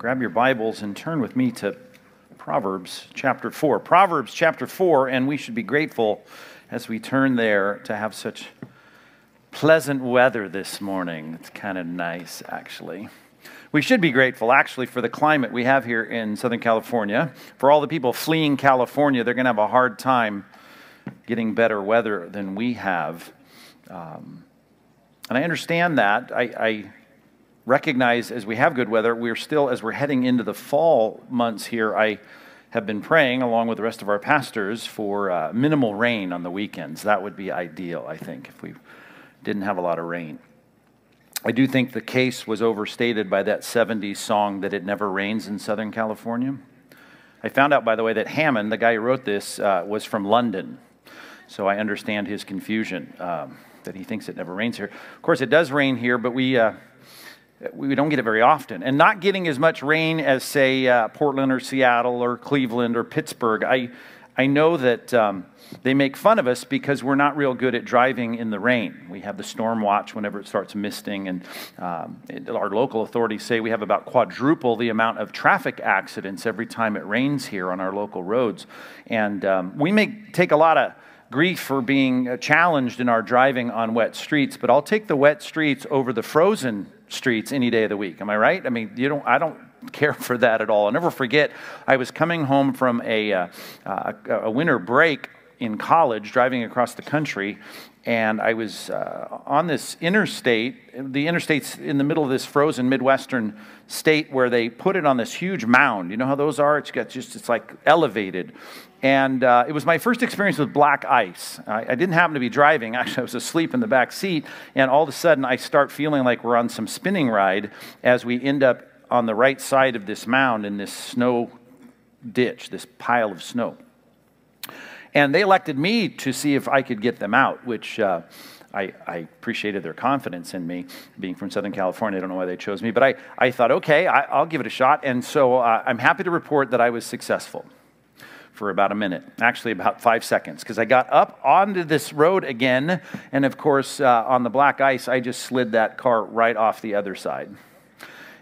grab your Bibles and turn with me to Proverbs chapter 4. Proverbs chapter 4, and we should be grateful as we turn there to have such pleasant weather this morning. It's kind of nice, actually. We should be grateful, actually, for the climate we have here in Southern California. For all the people fleeing California, they're going to have a hard time getting better weather than we have. Um, and I understand that. I, I recognize as we have good weather, we're still, as we're heading into the fall months here, I have been praying, along with the rest of our pastors, for uh, minimal rain on the weekends. That would be ideal, I think, if we didn't have a lot of rain. I do think the case was overstated by that 70s song that it never rains in Southern California. I found out, by the way, that Hammond, the guy who wrote this, uh, was from London. So I understand his confusion um, that he thinks it never rains here. Of course, it does rain here, but we. Uh, we don't get it very often. And not getting as much rain as, say, uh, Portland or Seattle or Cleveland or Pittsburgh, I, I know that um, they make fun of us because we're not real good at driving in the rain. We have the storm watch whenever it starts misting, and um, it, our local authorities say we have about quadruple the amount of traffic accidents every time it rains here on our local roads. And um, we may take a lot of grief for being uh, challenged in our driving on wet streets, but I'll take the wet streets over the frozen streets any day of the week. Am I right? I mean, you don't. I don't care for that at all. I'll never forget. I was coming home from a, uh, uh, a winter break in college, driving across the country, and I was uh, on this interstate. The interstate's in the middle of this frozen Midwestern state where they put it on this huge mound. You know how those are? It's got just it's like elevated, and uh, it was my first experience with black ice. I, I, didn't happen to be driving. Actually, I was asleep in the back seat, and all of a sudden, I start feeling like we're on some spinning ride as we end up on the right side of this mound in this snow ditch, this pile of snow. And they elected me to see if I could get them out, which uh, I, I, appreciated their confidence in me, being from Southern California. I don't know why they chose me, but I, I thought, okay, I, will give it a shot. And so uh, I'm happy to report that I was successful for about a minute, actually, about five seconds, because I got up onto this road again. And of course, uh, on the black ice, I just slid that car right off the other side.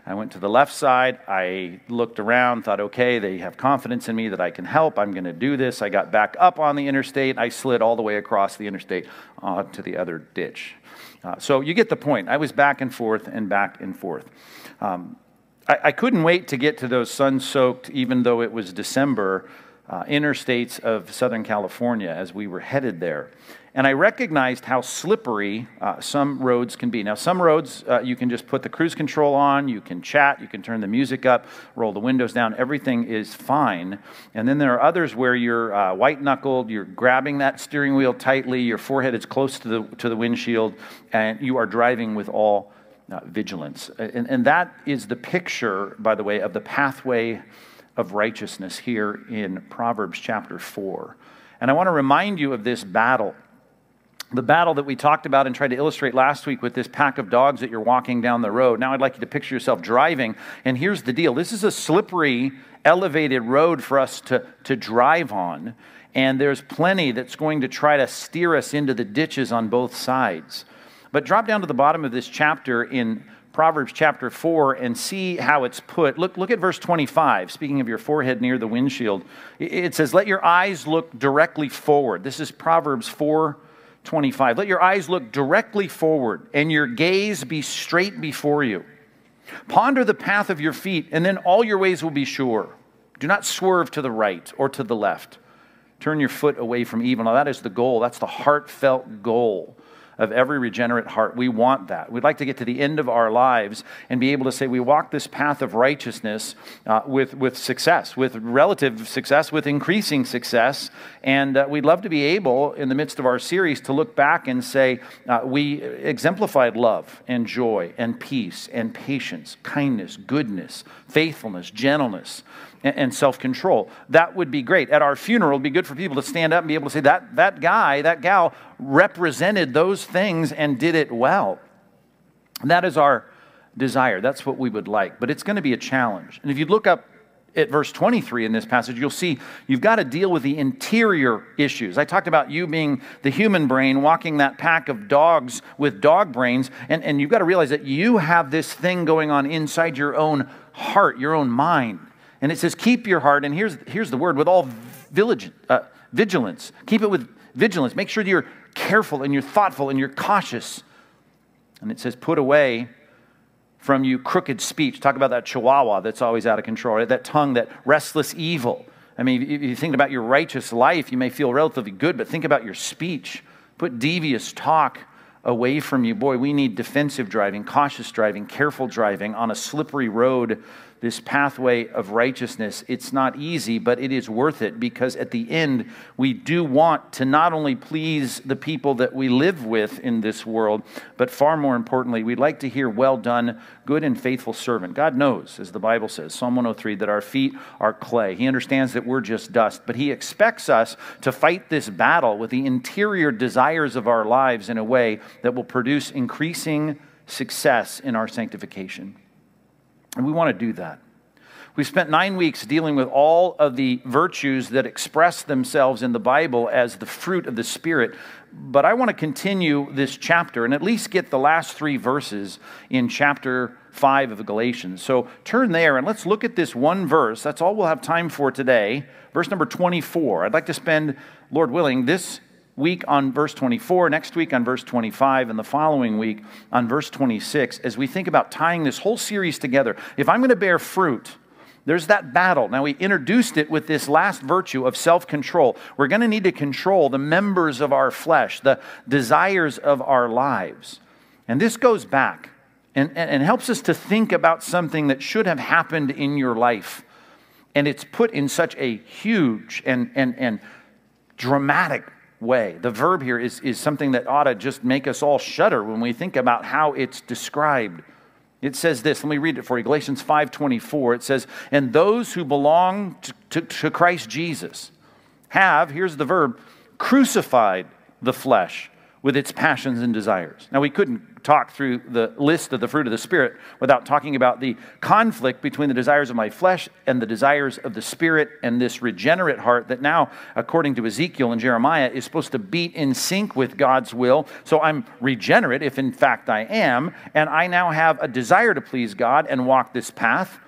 I went to the left side. I looked around, thought, okay, they have confidence in me that I can help. I'm going to do this. I got back up on the interstate. I slid all the way across the interstate uh, to the other ditch. Uh, so you get the point. I was back and forth and back and forth. Um, I, I, couldn't wait to get to those sun soaked, even though it was December, uh, interstates of Southern California as we were headed there and I recognized how slippery uh, some roads can be. Now, some roads uh, you can just put the cruise control on, you can chat, you can turn the music up, roll the windows down, everything is fine. And then there are others where you're uh, white knuckled, you're grabbing that steering wheel tightly, your forehead is close to the, to the windshield, and you are driving with all uh, vigilance. And, and that is the picture, by the way, of the pathway of righteousness here in Proverbs chapter 4. And I want to remind you of this battle the battle that we talked about and tried to illustrate last week with this pack of dogs that you're walking down the road. Now I'd like you to picture yourself driving, and here's the deal this is a slippery, elevated road for us to, to drive on, and there's plenty that's going to try to steer us into the ditches on both sides. But drop down to the bottom of this chapter in Proverbs chapter 4 and see how it's put. Look, look at verse 25. Speaking of your forehead near the windshield, it says, Let your eyes look directly forward. This is Proverbs 4 25. Let your eyes look directly forward and your gaze be straight before you. Ponder the path of your feet, and then all your ways will be sure. Do not swerve to the right or to the left. Turn your foot away from evil. Now, that is the goal. That's the heartfelt goal of every regenerate heart. We want that. We'd like to get to the end of our lives and be able to say we walk this path of righteousness uh, with, with success, with relative success, with increasing success. And uh, we'd love to be able, in the midst of our series, to look back and say uh, we exemplified love and joy and peace and patience, kindness, goodness, faithfulness, gentleness and self control. That would be great. At our funeral, it'd be good for people to stand up and be able to say, that, that guy, that gal represented those things and did it well. That is our desire. That's what we would like. But it's going to be a challenge. And if you look up at verse 23 in this passage, you'll see you've got to deal with the interior issues. I talked about you being the human brain walking that pack of dogs with dog brains, and, and you've got to realize that you have this thing going on inside your own heart, your own mind. And it says, keep your heart, and here's, here's the word, with all vigilance. Uh, vigilance. Keep it with vigilance. Make sure you're careful and you're thoughtful and you're cautious. And it says, put away from you crooked speech. Talk about that chihuahua that's always out of control, that tongue, that restless evil. I mean, if you think about your righteous life, you may feel relatively good, but think about your speech. Put devious talk away from you. Boy, we need defensive driving, cautious driving, careful driving on a slippery road this pathway of righteousness. It's not easy, but it is worth it because at the end, we do want to not only please the people that we live with in this world, but far more importantly, we'd like to hear, Well done, good and faithful servant. God knows, as the Bible says, Psalm 103, that our feet are clay. He understands that we're just dust, but He expects us to fight this battle with the interior desires of our lives in a way that will produce increasing success in our sanctification. And we want to do that. We've spent nine weeks dealing with all of the virtues that express themselves in the Bible as the fruit of the Spirit. But I want to continue this chapter and at least get the last three verses in chapter 5 of Galatians. So turn there and let's look at this one verse. That's all we'll have time for today. Verse number 24. I'd like to spend, Lord willing, this week on verse 24, next week on verse 25, and the following week on verse 26 as we think about tying this whole series together. If I'm going to bear fruit, there's that battle. Now, we introduced it with this last virtue of self control. We're going to need to control the members of our flesh, the desires of our lives. And this goes back and, and, and helps us to think about something that should have happened in your life. And it's put in such a huge and, and, and dramatic way. The verb here is, is something that ought to just make us all shudder when we think about how it's described. It says this, let me read it for you. Galatians 5:24. It says, "And those who belong to, to, to Christ Jesus have, here's the verb, crucified the flesh with its passions and desires. Now, we couldn't talk through the list of the fruit of the Spirit without talking about the conflict between the desires of my flesh and the desires of the Spirit and this regenerate heart that now, according to Ezekiel and Jeremiah, is supposed to beat in sync with God's will. So I'm regenerate, if in fact I am, and I now have a desire to please God and walk this path.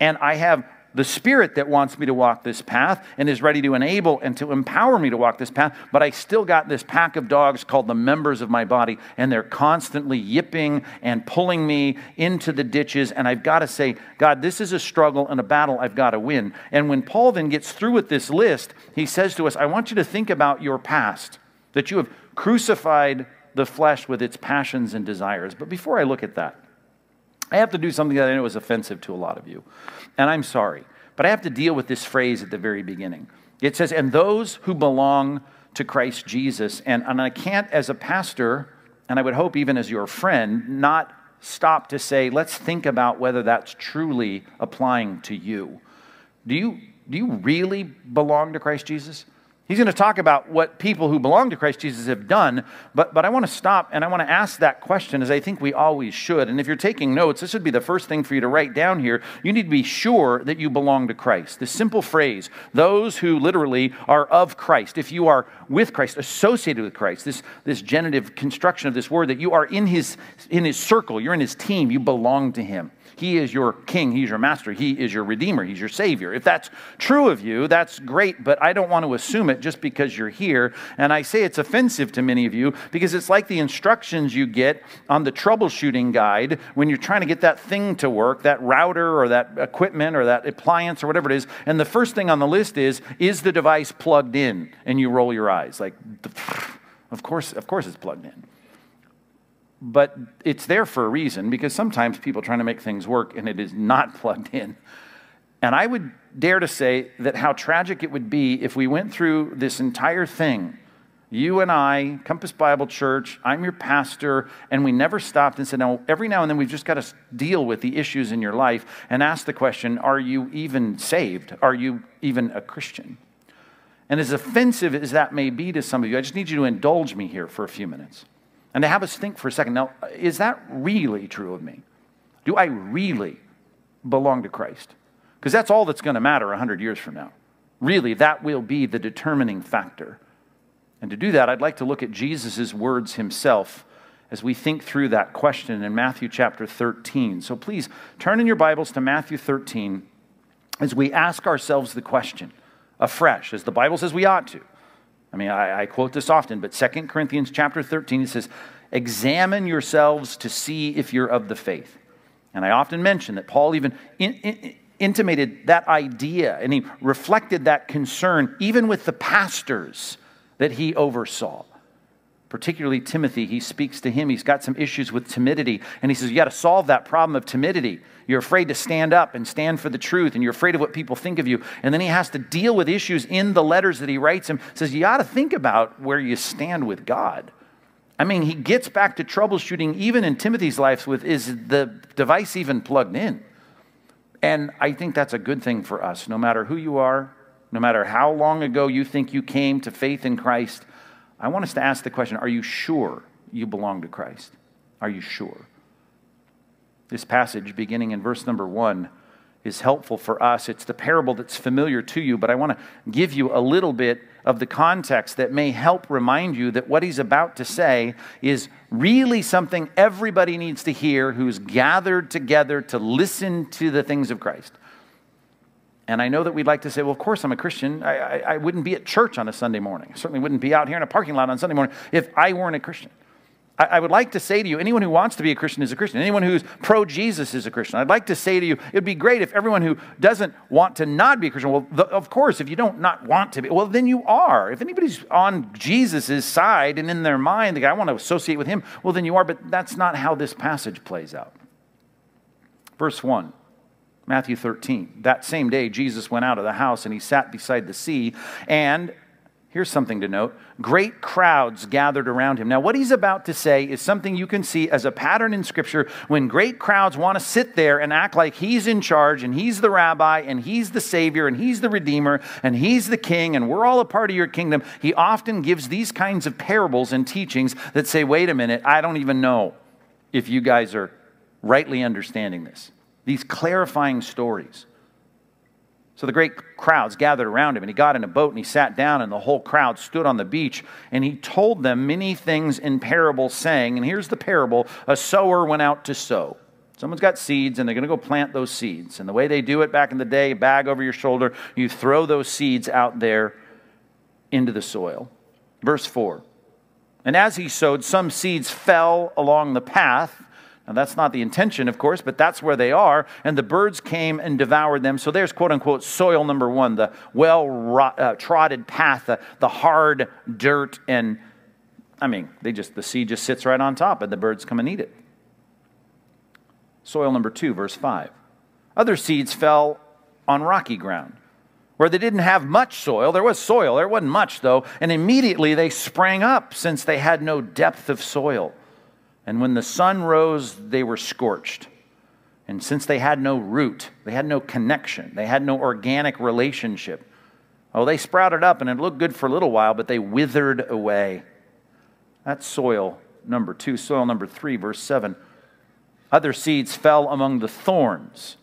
And I have the Spirit that wants me to walk this path and is ready to enable and to empower me to walk this path, but I still got this pack of dogs called the members of my body, and they're constantly yipping and pulling me into the ditches. And I've got to say, God, this is a struggle and a battle I've got to win. And when Paul then gets through with this list, he says to us, I want you to think about your past, that you have crucified the flesh with its passions and desires. But before I look at that, I have to do something that I know is offensive to a lot of you. And I'm sorry, but I have to deal with this phrase at the very beginning. It says, and those who belong to Christ Jesus. And, and I can't, as a pastor, and I would hope even as your friend, not stop to say, let's think about whether that's truly applying to you. Do you, do you really belong to Christ Jesus? He's going to talk about what people who belong to Christ Jesus have done, but, but I want to stop and I want to ask that question as I think we always should. And if you're taking notes, this would be the first thing for you to write down here. You need to be sure that you belong to Christ. This simple phrase, those who literally are of Christ, if you are with Christ, associated with Christ, this, this genitive construction of this word, that you are in his, in his circle, you're in his team, you belong to him. He is your king, He's your master, He is your redeemer, He's your savior. If that's true of you, that's great, but I don't want to assume it just because you're here. And I say it's offensive to many of you because it's like the instructions you get on the troubleshooting guide when you're trying to get that thing to work, that router or that equipment or that appliance or whatever it is. And the first thing on the list is, is the device plugged in? And you roll your eyes like, of course, of course it's plugged in but it's there for a reason because sometimes people trying to make things work and it is not plugged in. And I would dare to say that how tragic it would be if we went through this entire thing, you and I, Compass Bible Church, I'm your pastor, and we never stopped and said, no, every now and then we've just got to deal with the issues in your life and ask the question, are you even saved? Are you even a Christian? And as offensive as that may be to some of you, I just need you to indulge me here for a few minutes and to have us think for a second now, is that really true of me? Do I really belong to Christ? Because that's all that's going to matter 100 years from now. Really, that will be the determining factor. And to do that, I'd like to look at Jesus' words himself as we think through that question in Matthew chapter 13. So please turn in your Bibles to Matthew 13 as we ask ourselves the question afresh, as the Bible says we ought to. I mean, I, I quote this often, but 2 Corinthians chapter 13, it says, Examine yourselves to see if you're of the faith. And I often mention that Paul even in, in, intimated that idea and he reflected that concern even with the pastors that he oversaw particularly Timothy, he speaks to him. He's got some issues with timidity. And he says, You got to solve that problem of timidity. You're afraid to stand up and stand for the truth, and you're afraid of what people think of you. And then he has to deal with issues in the letters that he writes him. Says, You got to think about where you stand with God. I mean, he gets back to troubleshooting even in Timothy's life with is the device even plugged in? And I think that's a good thing for us, no matter who you are, no matter how long ago you think you came to faith in Christ. I want us to ask the question Are you sure you belong to Christ? Are you sure? This passage, beginning in verse number one, is helpful for us. It's the parable that's familiar to you, but I want to give you a little bit of the context that may help remind you that what he's about to say is really something everybody needs to hear who's gathered together to listen to the things of Christ. And I know that we'd like to say, well, of course I'm a Christian. I, I, I, wouldn't be at church on a Sunday morning. I certainly wouldn't be out here in a parking lot on Sunday morning if I weren't a Christian. I, I would like to say to you, anyone who wants to be a Christian is a Christian. Anyone who's pro Jesus is a Christian. I'd like to say to you, it'd be great if everyone who doesn't want to not be a Christian, well, the, of course, if you don't not want to be, well, then you are. If anybody's on Jesus' side and in their mind, they go, I want to associate with him, well, then you are. But that's not how this passage plays out. Verse 1. Matthew 13. That same day, Jesus went out of the house and he sat beside the sea. And here's something to note great crowds gathered around him. Now, what he's about to say is something you can see as a pattern in Scripture when great crowds want to sit there and act like he's in charge and he's the rabbi and he's the Savior and he's the Redeemer and he's the King and we're all a part of your kingdom. He often gives these kinds of parables and teachings that say, wait a minute, I don't even know if you guys are rightly understanding this these clarifying stories. So the great crowds gathered around him, and he got in a boat and he sat down, and the whole crowd stood on the beach, and he told them many things in parables, saying, and here's the parable a sower went out to sow. Someone's got seeds, and they're going to go plant those seeds. And the way they do it back in the day, bag over your shoulder, you throw those seeds out there into the soil. Verse 4 And as he sowed, some seeds fell along the path now, that's not the intention, of course, but that's where they are. And the birds came and devoured them. So there's quote unquote soil number one, the well uh, trodden path, the, the hard dirt. And I mean, they just, the seed just sits right on top, and the birds come and eat it. Soil number two, verse five. Other seeds fell on rocky ground where they didn't have much soil. There was soil, there wasn't much though, and immediately they sprang up since they had no depth of soil. And when the sun rose, they were scorched. And since they had no root, they had no connection, they had no organic relationship, oh, they sprouted up and it looked good for a little while, but they withered away. That's soil number two. Soil number three, verse 7. Other seeds fell among the thorns.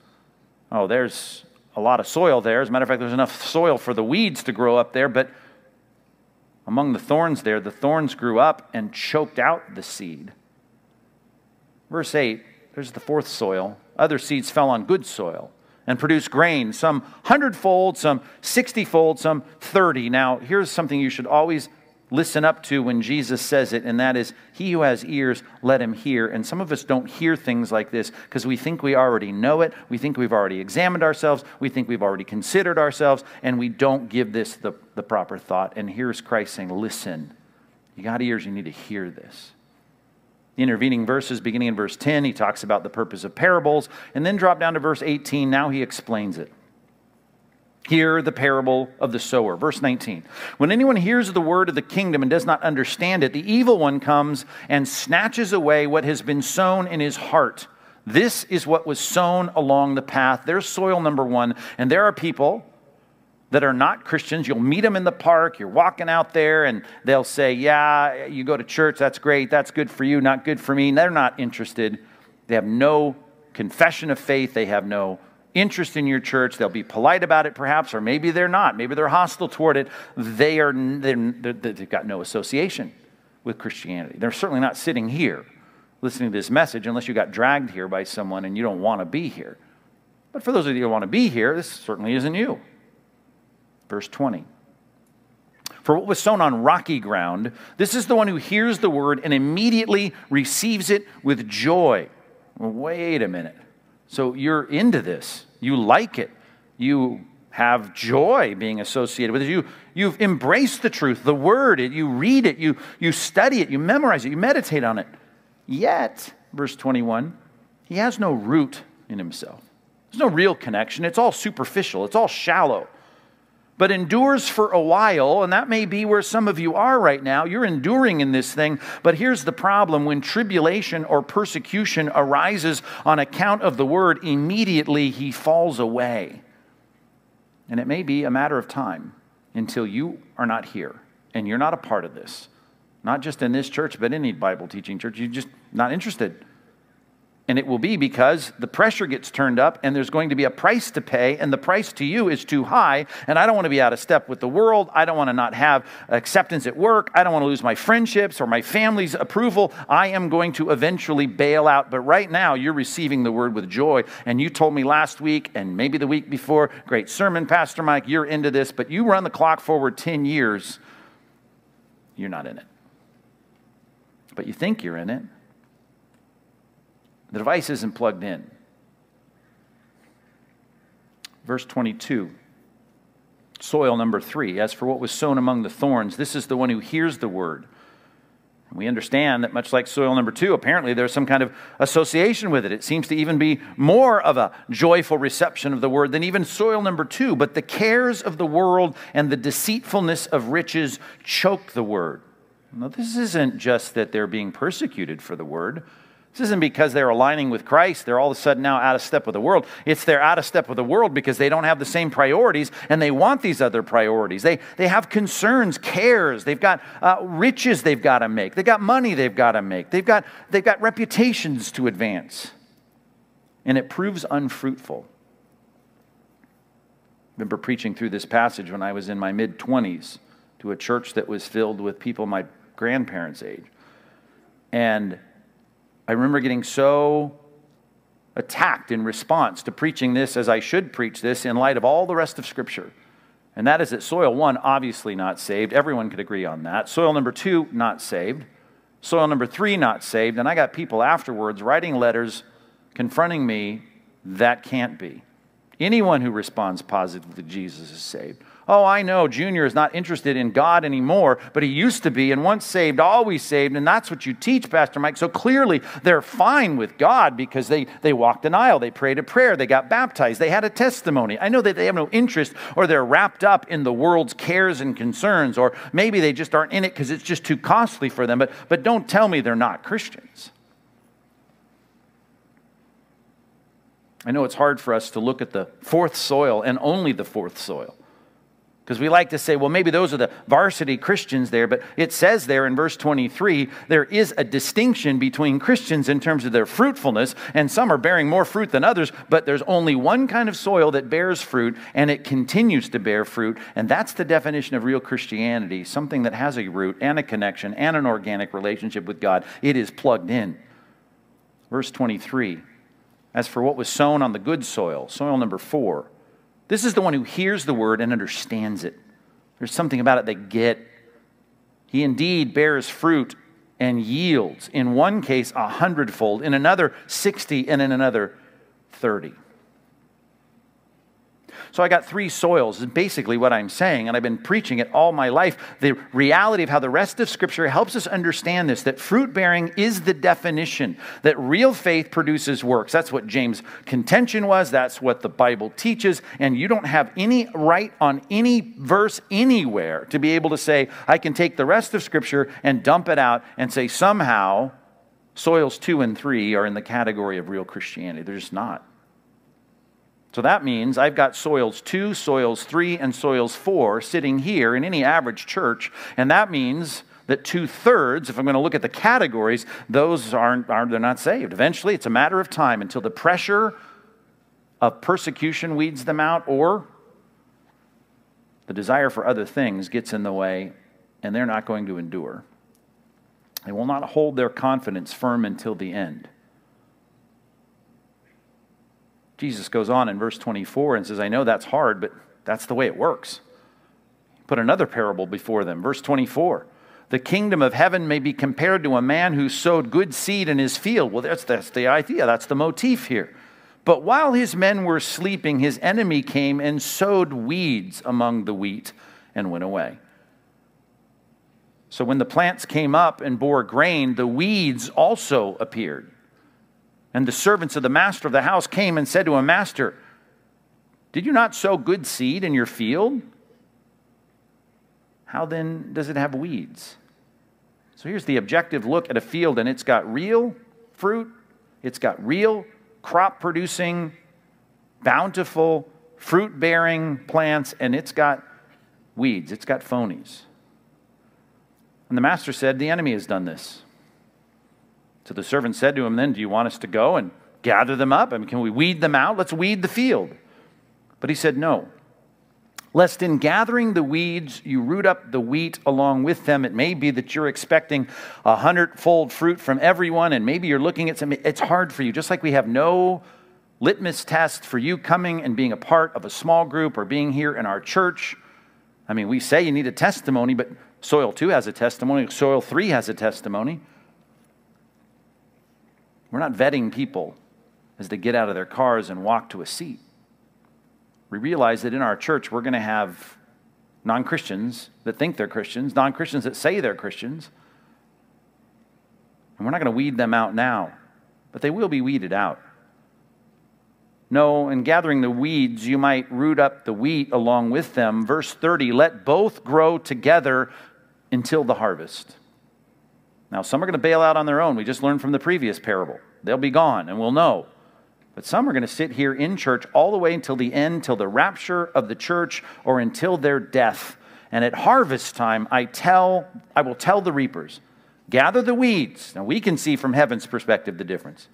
Oh, there's a lot of soil there. As a matter of fact, there's enough soil for the weeds to grow up there, but among the thorns there, the thorns grew up and choked out the seed. Verse 8, there's the fourth soil. Other seeds fell on good soil and produced grain, some hundredfold, some sixtyfold, some thirty. Now, here's something you should always listen up to when Jesus says it, and that is, He who has ears, let him hear. And some of us don't hear things like this because we think we already know it. We think we've already examined ourselves. We think we've already considered ourselves, and we don't give this the, the proper thought. And here's Christ saying, Listen, you got ears, you need to hear this. The intervening verses, beginning in verse 10, he talks about the purpose of parables, and then drop down to verse 18. Now he explains it. Hear the parable of the sower. Verse 19. When anyone hears the word of the kingdom and does not understand it, the evil one comes and snatches away what has been sown in his heart. This is what was sown along the path. There's soil number one. And there are people that are not Christians. You'll meet them in the park, you're walking out there, and they'll say, Yeah, you go to church, that's great, that's good for you, not good for me. And they're not interested. They have no confession of faith, they have no interest in your church. They'll be polite about it, perhaps, or maybe they're not. Maybe they're hostile toward it. They are, they're, they've got no association with Christianity. They're certainly not sitting here listening to this message unless you got dragged here by someone and you don't want to be here. But for those of you who want to be here, this certainly isn't you. Verse 20. For what was sown on rocky ground, this is the one who hears the word and immediately receives it with joy. Wait a minute. So you're into this. You like it. You have joy being associated with it. You, you've embraced the truth, the word, it, you read it, you, you study it, you memorize it, you meditate on it. Yet, verse 21, he has no root in himself. There's no real connection. It's all superficial, it's all shallow. But endures for a while, and that may be where some of you are right now. You're enduring in this thing, but here's the problem when tribulation or persecution arises on account of the word, immediately he falls away. And it may be a matter of time until you are not here and you're not a part of this. Not just in this church, but any Bible teaching church. You're just not interested. And it will be because the pressure gets turned up and there's going to be a price to pay, and the price to you is too high. And I don't want to be out of step with the world. I don't want to not have acceptance at work. I don't want to lose my friendships or my family's approval. I am going to eventually bail out. But right now, you're receiving the word with joy. And you told me last week and maybe the week before, great sermon, Pastor Mike, you're into this, but you run the clock forward 10 years, you're not in it but you think you're in it. The device isn't plugged in. Verse 22, soil number three. As for what was sown among the thorns, this is the one who hears the word. We understand that, much like soil number two, apparently there's some kind of association with it. It seems to even be more of a joyful reception of the word than even soil number two. But the cares of the world and the deceitfulness of riches choke the word, now, this isn't just that they're being persecuted for the word. This isn't because they're aligning with Christ, they're all of a sudden now out of step with the world. It's they're out of step with the world because they don't have the same priorities and they want these other priorities. They, they have concerns, cares, they've got uh, riches they've got to make, they've got money they've got to make, they've got, they've got reputations to advance. And it proves unfruitful. I remember preaching through this passage when I was in my mid 20s to a church that was filled with people my grandparents' age. And I remember getting so attacked in response to preaching this as I should preach this in light of all the rest of Scripture. And that is that soil one, obviously not saved. Everyone could agree on that. Soil number two, not saved. Soil number three, not saved. And I got people afterwards writing letters confronting me that can't be. Anyone who responds positively to Jesus is saved. Oh, I know Junior is not interested in God anymore, but he used to be, and once saved, always saved, and that's what you teach, Pastor Mike. So clearly, they're fine with God because they, they walked an aisle, they prayed a prayer, they got baptized, they had a testimony. I know that they have no interest or they're wrapped up in the world's cares and concerns, or maybe they just aren't in it because it's just too costly for them, but, but don't tell me they're not Christians. I know it's hard for us to look at the fourth soil and only the fourth soil. Because we like to say, well, maybe those are the varsity Christians there, but it says there in verse 23 there is a distinction between Christians in terms of their fruitfulness, and some are bearing more fruit than others, but there's only one kind of soil that bears fruit, and it continues to bear fruit, and that's the definition of real Christianity something that has a root and a connection and an organic relationship with God. It is plugged in. Verse 23 As for what was sown on the good soil, soil number four, this is the one who hears the word and understands it. There's something about it they get. He indeed bears fruit and yields, in one case, a hundredfold, in another, 60, and in another, 30. So I got three soils, is basically what I'm saying, and I've been preaching it all my life. The reality of how the rest of Scripture helps us understand this that fruit bearing is the definition, that real faith produces works. That's what James' contention was, that's what the Bible teaches, and you don't have any right on any verse anywhere to be able to say, I can take the rest of Scripture and dump it out and say somehow soils two and three are in the category of real Christianity. They're just not. So that means I've got soils two, soils three, and soils four sitting here in any average church. And that means that two thirds, if I'm going to look at the categories, those aren't, aren't they're not saved. Eventually, it's a matter of time until the pressure of persecution weeds them out, or the desire for other things gets in the way and they're not going to endure. They will not hold their confidence firm until the end. Jesus goes on in verse 24 and says, I know that's hard, but that's the way it works. Put another parable before them. Verse 24 The kingdom of heaven may be compared to a man who sowed good seed in his field. Well, that's, that's the idea, that's the motif here. But while his men were sleeping, his enemy came and sowed weeds among the wheat and went away. So when the plants came up and bore grain, the weeds also appeared. And the servants of the master of the house came and said to him, Master, did you not sow good seed in your field? How then does it have weeds? So here's the objective look at a field, and it's got real fruit, it's got real crop producing, bountiful, fruit bearing plants, and it's got weeds, it's got phonies. And the master said, The enemy has done this. So the servant said to him, Then, do you want us to go and gather them up? I mean, can we weed them out? Let's weed the field. But he said, No. Lest in gathering the weeds, you root up the wheat along with them. It may be that you're expecting a hundredfold fruit from everyone, and maybe you're looking at something. It's hard for you, just like we have no litmus test for you coming and being a part of a small group or being here in our church. I mean, we say you need a testimony, but soil 2 has a testimony, soil 3 has a testimony. We're not vetting people as they get out of their cars and walk to a seat. We realize that in our church, we're going to have non Christians that think they're Christians, non Christians that say they're Christians. And we're not going to weed them out now, but they will be weeded out. No, in gathering the weeds, you might root up the wheat along with them. Verse 30 let both grow together until the harvest. Now, some are going to bail out on their own. We just learned from the previous parable. They'll be gone, and we'll know. But some are going to sit here in church all the way until the end, till the rapture of the church, or until their death. And at harvest time, I tell, I will tell the reapers, gather the weeds. Now we can see from heaven's perspective the difference,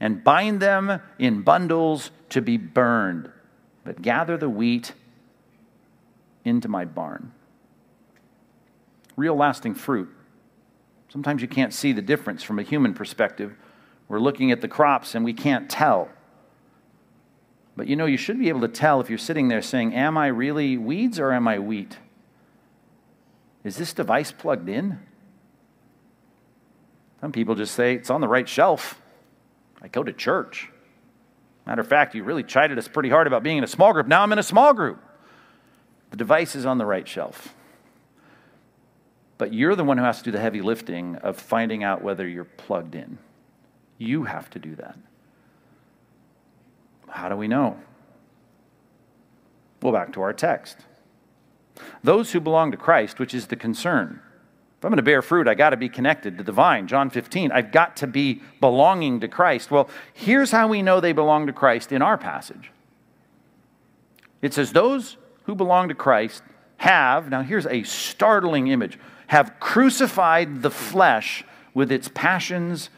and bind them in bundles to be burned. But gather the wheat into my barn. Real lasting fruit Sometimes you can't see the difference from a human perspective. We're looking at the crops and we can't tell. But you know, you should be able to tell if you're sitting there saying, Am I really weeds or am I wheat? Is this device plugged in? Some people just say, It's on the right shelf. I go to church. Matter of fact, you really chided us pretty hard about being in a small group. Now I'm in a small group. The device is on the right shelf. But you're the one who has to do the heavy lifting of finding out whether you're plugged in. You have to do that. How do we know? Well, back to our text. Those who belong to Christ, which is the concern. If I'm going to bear fruit, I got to be connected to the vine. John 15, I've got to be belonging to Christ. Well, here's how we know they belong to Christ in our passage. It says, Those who belong to Christ have, now here's a startling image have crucified the flesh with its passions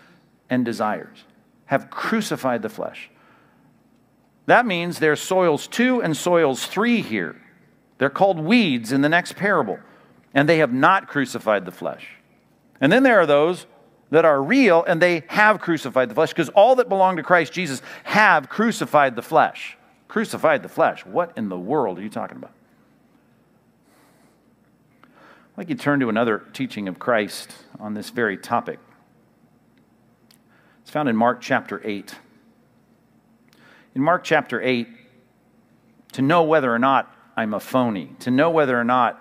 and desires. Have crucified the flesh. That means there's soils two and soils three here. They're called weeds in the next parable, and they have not crucified the flesh. And then there are those that are real and they have crucified the flesh because all that belong to Christ Jesus have crucified the flesh. Crucified the flesh. What in the world are you talking about? Like you turn to another teaching of Christ on this very topic. It's found in Mark chapter 8. In Mark chapter 8, to know whether or not I'm a phony, to know whether or not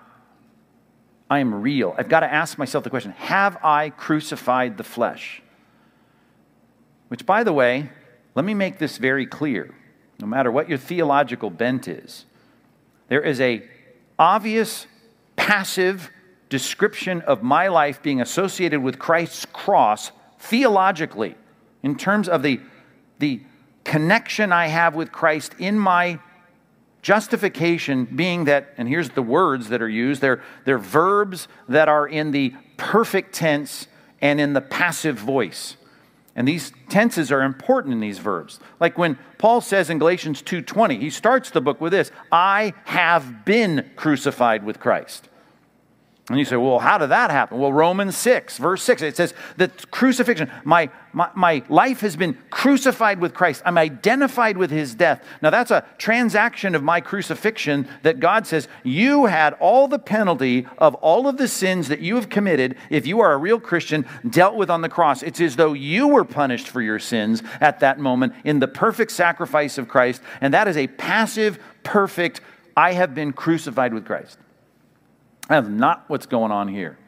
I am real, I've got to ask myself the question Have I crucified the flesh? Which, by the way, let me make this very clear. No matter what your theological bent is, there is a obvious passive description of my life being associated with Christ's cross theologically, in terms of the, the connection I have with Christ in my justification, being that, and here's the words that are used they're, they're verbs that are in the perfect tense and in the passive voice. And these tenses are important in these verbs. Like when Paul says in Galatians 2:20, he starts the book with this, I have been crucified with Christ. And you say, well, how did that happen? Well, Romans 6, verse 6, it says that crucifixion, my, my, my life has been crucified with Christ. I'm identified with his death. Now, that's a transaction of my crucifixion that God says, you had all the penalty of all of the sins that you have committed, if you are a real Christian, dealt with on the cross. It's as though you were punished for your sins at that moment in the perfect sacrifice of Christ. And that is a passive, perfect, I have been crucified with Christ. That's not what's going on here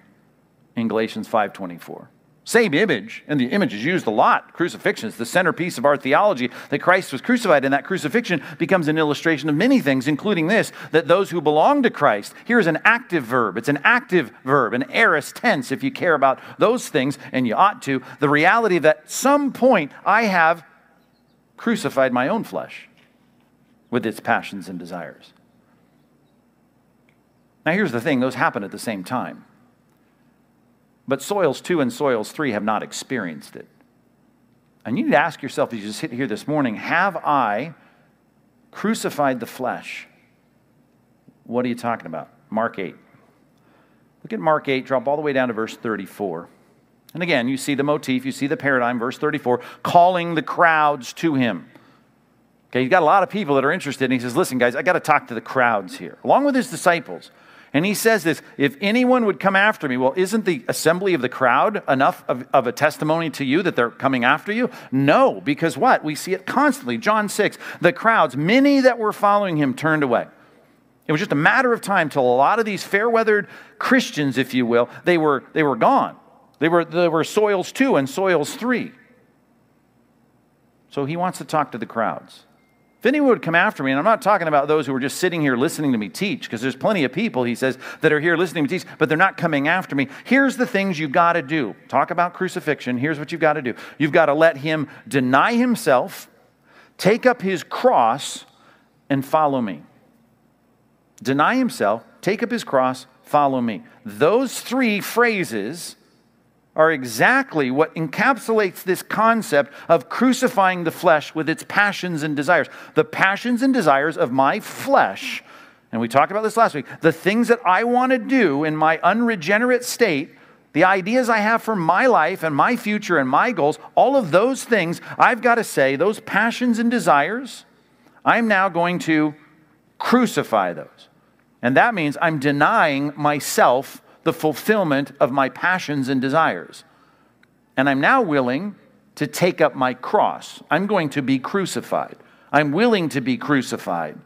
in Galatians 5:24. Same image, and the image is used a lot. Crucifixion is the centerpiece of our theology that Christ was crucified, and that crucifixion becomes an illustration of many things, including this that those who belong to Christ, here's an active verb. It's an active verb, an aorist tense, if you care about those things, and you ought to. The reality that at some point I have crucified my own flesh with its passions and desires. Now, here's the thing those happen at the same time. But soils 2 and soils 3 have not experienced it. And you need to ask yourself as you sit here this morning have I crucified the flesh? What are you talking about? Mark 8. Look at Mark 8, drop all the way down to verse 34. And again, you see the motif, you see the paradigm, verse 34, calling the crowds to him. Okay, you've got a lot of people that are interested, and he says, Listen, guys, I got to talk to the crowds here, along with his disciples. And he says this if anyone would come after me, well, isn't the assembly of the crowd enough of, of, a testimony to you that they're coming after you? No, because what? We see it constantly. John 6, the crowds, many that were following him turned away. It was just a matter of time till a lot of these fair weathered Christians, if you will, they were, they were gone. They were, they were soils two and soils three. So he wants to talk to the crowds. If anyone would come after me, and I'm not talking about those who are just sitting here listening to me teach, because there's plenty of people, he says, that are here listening to me teach, but they're not coming after me. Here's the things you've got to do. Talk about crucifixion. Here's what you've got to do. You've got to let him deny himself, take up his cross, and follow me. Deny himself, take up his cross, follow me. Those three phrases are exactly what encapsulates this concept of crucifying the flesh with its passions and desires. The passions and desires of my flesh, and we talked about this last week, the things that I want to do in my unregenerate state, the ideas I have for my life and my future and my goals, all of those things, I've got to say, those passions and desires, I'm now going to crucify those. And that means I'm denying myself the fulfillment of my passions and desires. And I'm now willing to take up my cross. I'm going to be crucified. I'm willing to be crucified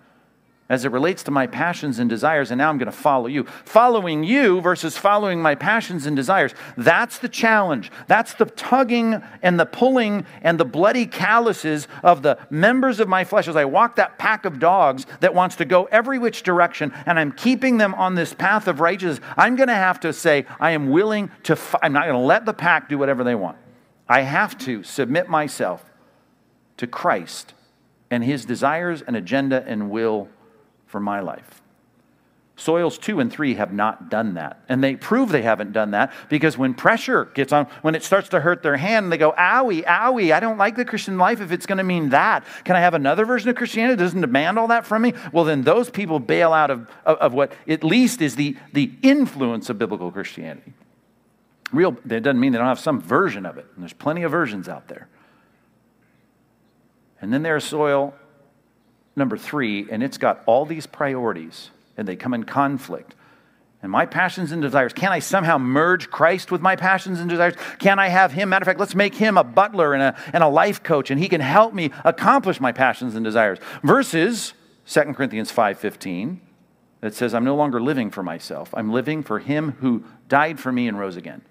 as it relates to my passions and desires, and now I'm going to follow you. Following you versus following my passions and desires, that's the challenge. That's the tugging and the pulling and the bloody calluses of the members of my flesh as I walk that pack of dogs that wants to go every which direction, and I'm keeping them on this path of righteousness. I'm going to have to say, I am willing to, f- I'm not going to let the pack do whatever they want. I have to submit myself to Christ and his desires and agenda and will for my life. Soils two and three have not done that. And they prove they haven't done that because when pressure gets on, when it starts to hurt their hand, they go, owie, owie, I don't like the Christian life if it's going to mean that. Can I have another version of Christianity that doesn't demand all that from me? Well, then those people bail out of, of, of what at least is the, the influence of biblical Christianity. Real, that doesn't mean they don't have some version of it. And there's plenty of versions out there. And then there's soil number three, and it's got all these priorities, and they come in conflict. And my passions and desires, can I somehow merge Christ with my passions and desires? Can I have him? Matter of fact, let's make him a butler and a, and a life coach, and he can help me accomplish my passions and desires. Versus 2 Corinthians 5.15 that says, I'm no longer living for myself. I'm living for him who died for me and rose again.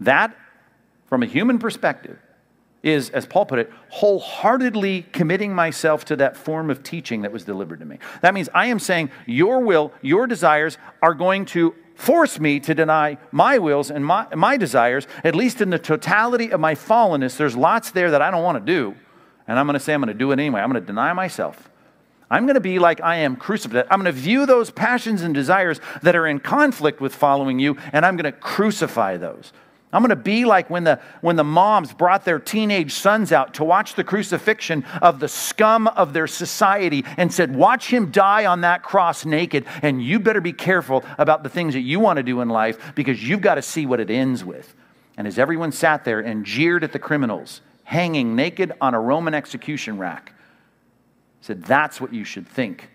That, from a human perspective, is, as Paul put it, wholeheartedly committing myself to that form of teaching that was delivered to me. That means I am saying, Your will, your desires are going to force me to deny my wills and my, my desires, at least in the totality of my fallenness. There's lots there that I don't want to do. And I'm going to say, I'm going to do it anyway. I'm going to deny myself. I'm going to be like I am crucified. I'm going to view those passions and desires that are in conflict with following you, and I'm going to crucify those. I'm going to be like when the, when the moms brought their teenage sons out to watch the crucifixion of the scum of their society and said, Watch him die on that cross naked, and you better be careful about the things that you want to do in life because you've got to see what it ends with. And as everyone sat there and jeered at the criminals hanging naked on a Roman execution rack, said, That's what you should think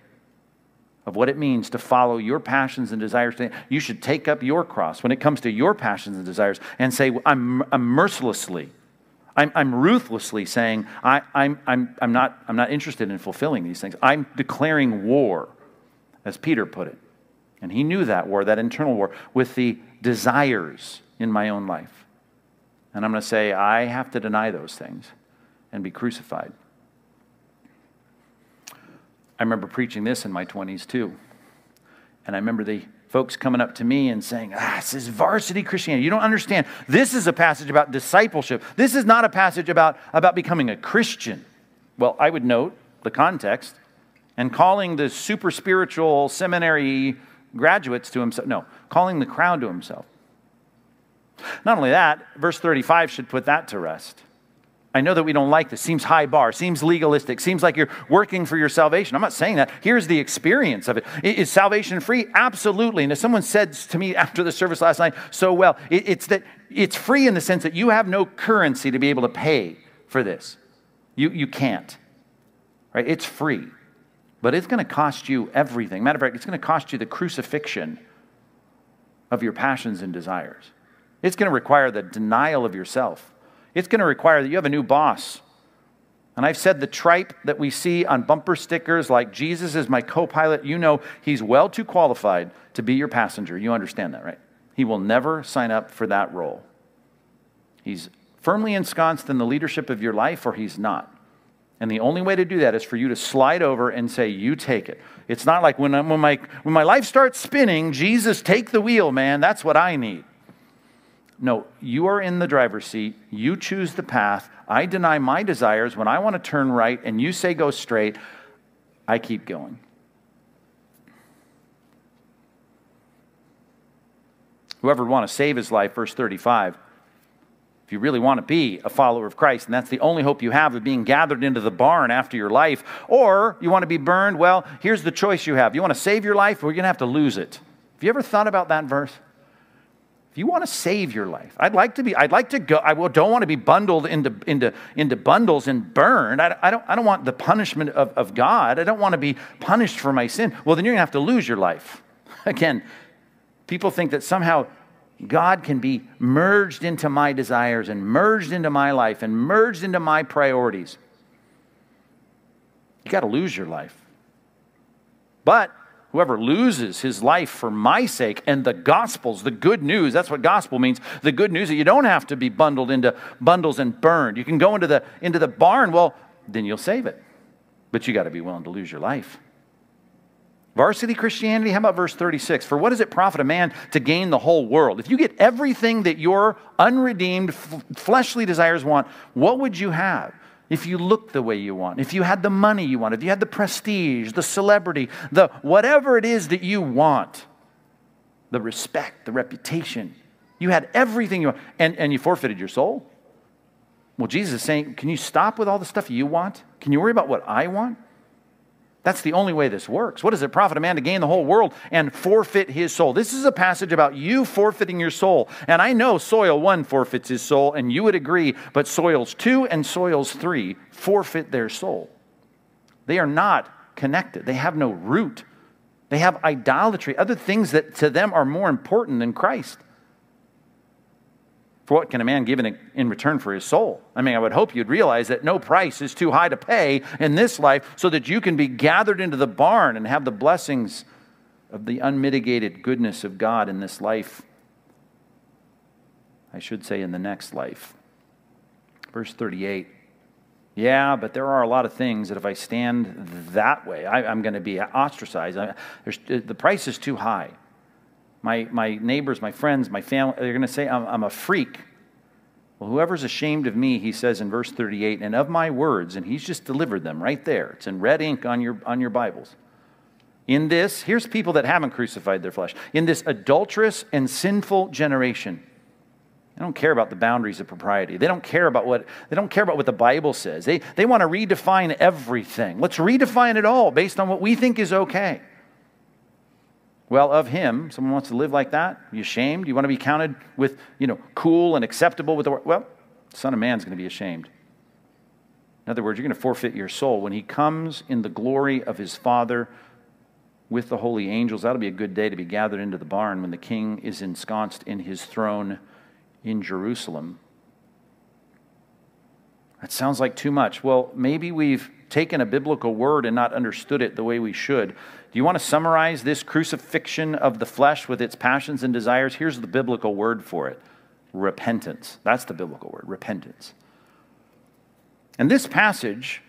of what it means to follow your passions and desires. You should take up your cross when it comes to your passions and desires and say, I'm, I'm mercilessly, I'm, I'm, ruthlessly saying, I, I'm, I'm, I'm, not, I'm not interested in fulfilling these things. I'm declaring war, as Peter put it. And he knew that war, that internal war, with the desires in my own life. And I'm going to say, I have to deny those things and be crucified. I remember preaching this in my 20s too. And I remember the folks coming up to me and saying, Ah, this is varsity Christianity. You don't understand. This is a passage about discipleship. This is not a passage about, about becoming a Christian. Well, I would note the context and calling the super spiritual seminary graduates to himself. No, calling the crowd to himself. Not only that, verse 35 should put that to rest. I know that we don't like this. Seems high bar, seems legalistic, seems like you're working for your salvation. I'm not saying that. Here's the experience of it. Is salvation free? Absolutely. And if someone said to me after the service last night so well, it's that it's free in the sense that you have no currency to be able to pay for this. You, you can't. Right? It's free. But it's going to cost you everything. Matter of fact, it's going to cost you the crucifixion of your passions and desires. It's going to require the denial of yourself. It's going to require that you have a new boss. And I've said the tripe that we see on bumper stickers like Jesus is my co pilot, you know he's well too qualified to be your passenger. You understand that, right? He will never sign up for that role. He's firmly ensconced in the leadership of your life, or he's not. And the only way to do that is for you to slide over and say, You take it. It's not like when, when, my, when my life starts spinning, Jesus, take the wheel, man. That's what I need. No, you are in the driver's seat. You choose the path. I deny my desires when I want to turn right, and you say go straight. I keep going. Whoever would want to save his life, verse 35, if you really want to be a follower of Christ, and that's the only hope you have of being gathered into the barn after your life, or you want to be burned, well, here's the choice you have. You want to save your life, or you're going to have to lose it. Have you ever thought about that verse? You want to save your life, I'd like to be, I'd like to go, I don't want to be bundled into, into, into bundles and burned. I, I, don't, I don't want the punishment of, of God. I don't want to be punished for my sin. Well, then you're going to have to lose your life. Again, people think that somehow God can be merged into my desires and merged into my life and merged into my priorities. You got to lose your life. But Whoever loses his life for my sake and the gospel's, the good news, that's what gospel means. The good news that you don't have to be bundled into bundles and burned. You can go into the, into the barn, well, then you'll save it. But you got to be willing to lose your life. Varsity Christianity, how about verse 36? For what does it profit a man to gain the whole world? If you get everything that your unredeemed fleshly desires want, what would you have? If you looked the way you want, if you had the money you want, if you had the prestige, the celebrity, the whatever it is that you want, the respect, the reputation, you had everything you want, and, and you forfeited your soul. Well, Jesus is saying, Can you stop with all the stuff you want? Can you worry about what I want? That's the only way this works. What does it profit a man to gain the whole world and forfeit his soul? This is a passage about you forfeiting your soul. And I know soil one forfeits his soul, and you would agree, but soils two and soils three forfeit their soul. They are not connected, they have no root. They have idolatry, other things that to them are more important than Christ. For what can a man give in, in return for his soul? I mean, I would hope you'd realize that no price is too high to pay in this life so that you can be gathered into the barn and have the blessings of the unmitigated goodness of God in this life. I should say, in the next life. Verse 38. Yeah, but there are a lot of things that if I stand that way, I, am going to be ostracized. I, the price is too high. My, my neighbors, my friends, my family, they're going to say I'm, I'm a freak. Well, whoever's ashamed of me, he says in verse 38, and of my words, and he's just delivered them right there. It's in red ink on your, on your Bibles. In this, here's people that haven't crucified their flesh. In this adulterous and sinful generation, They don't care about the boundaries of propriety. They don't care about what they don't care about what the Bible says. They, they want to redefine everything. Let's redefine it all based on what we think is okay. Well, of him, someone wants to live like that? Are you ashamed? You want to be counted with, you know, cool and acceptable with the? Well, Son of Man's going to be ashamed. In other words, you're going to forfeit your soul. When he comes in the glory of his Father with the holy angels, that'll be a good day to be gathered into the barn when the king is ensconced in his throne in Jerusalem. That sounds like too much. Well, maybe we've taken a biblical word and not understood it the way we should. Do you want to summarize this crucifixion of the flesh with its passions and desires? Here's the biblical word for it repentance. That's the biblical word, repentance. And this passage,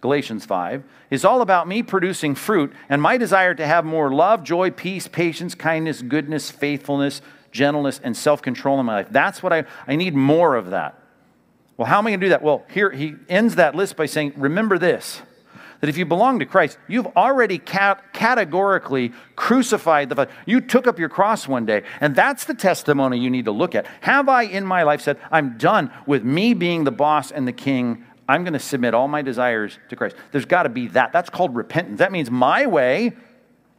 Galatians 5, is all about me producing fruit and my desire to have more love, joy, peace, patience, kindness, goodness, faithfulness, gentleness, and self control in my life. That's what I, I need more of that. Well, how am I going to do that? Well, here he ends that list by saying, Remember this that if you belong to Christ, you've already cat- categorically crucified the You took up your cross one day, and that's the testimony you need to look at. Have I in my life said, I'm done with me being the boss and the king? I'm going to submit all my desires to Christ. There's got to be that. That's called repentance. That means my way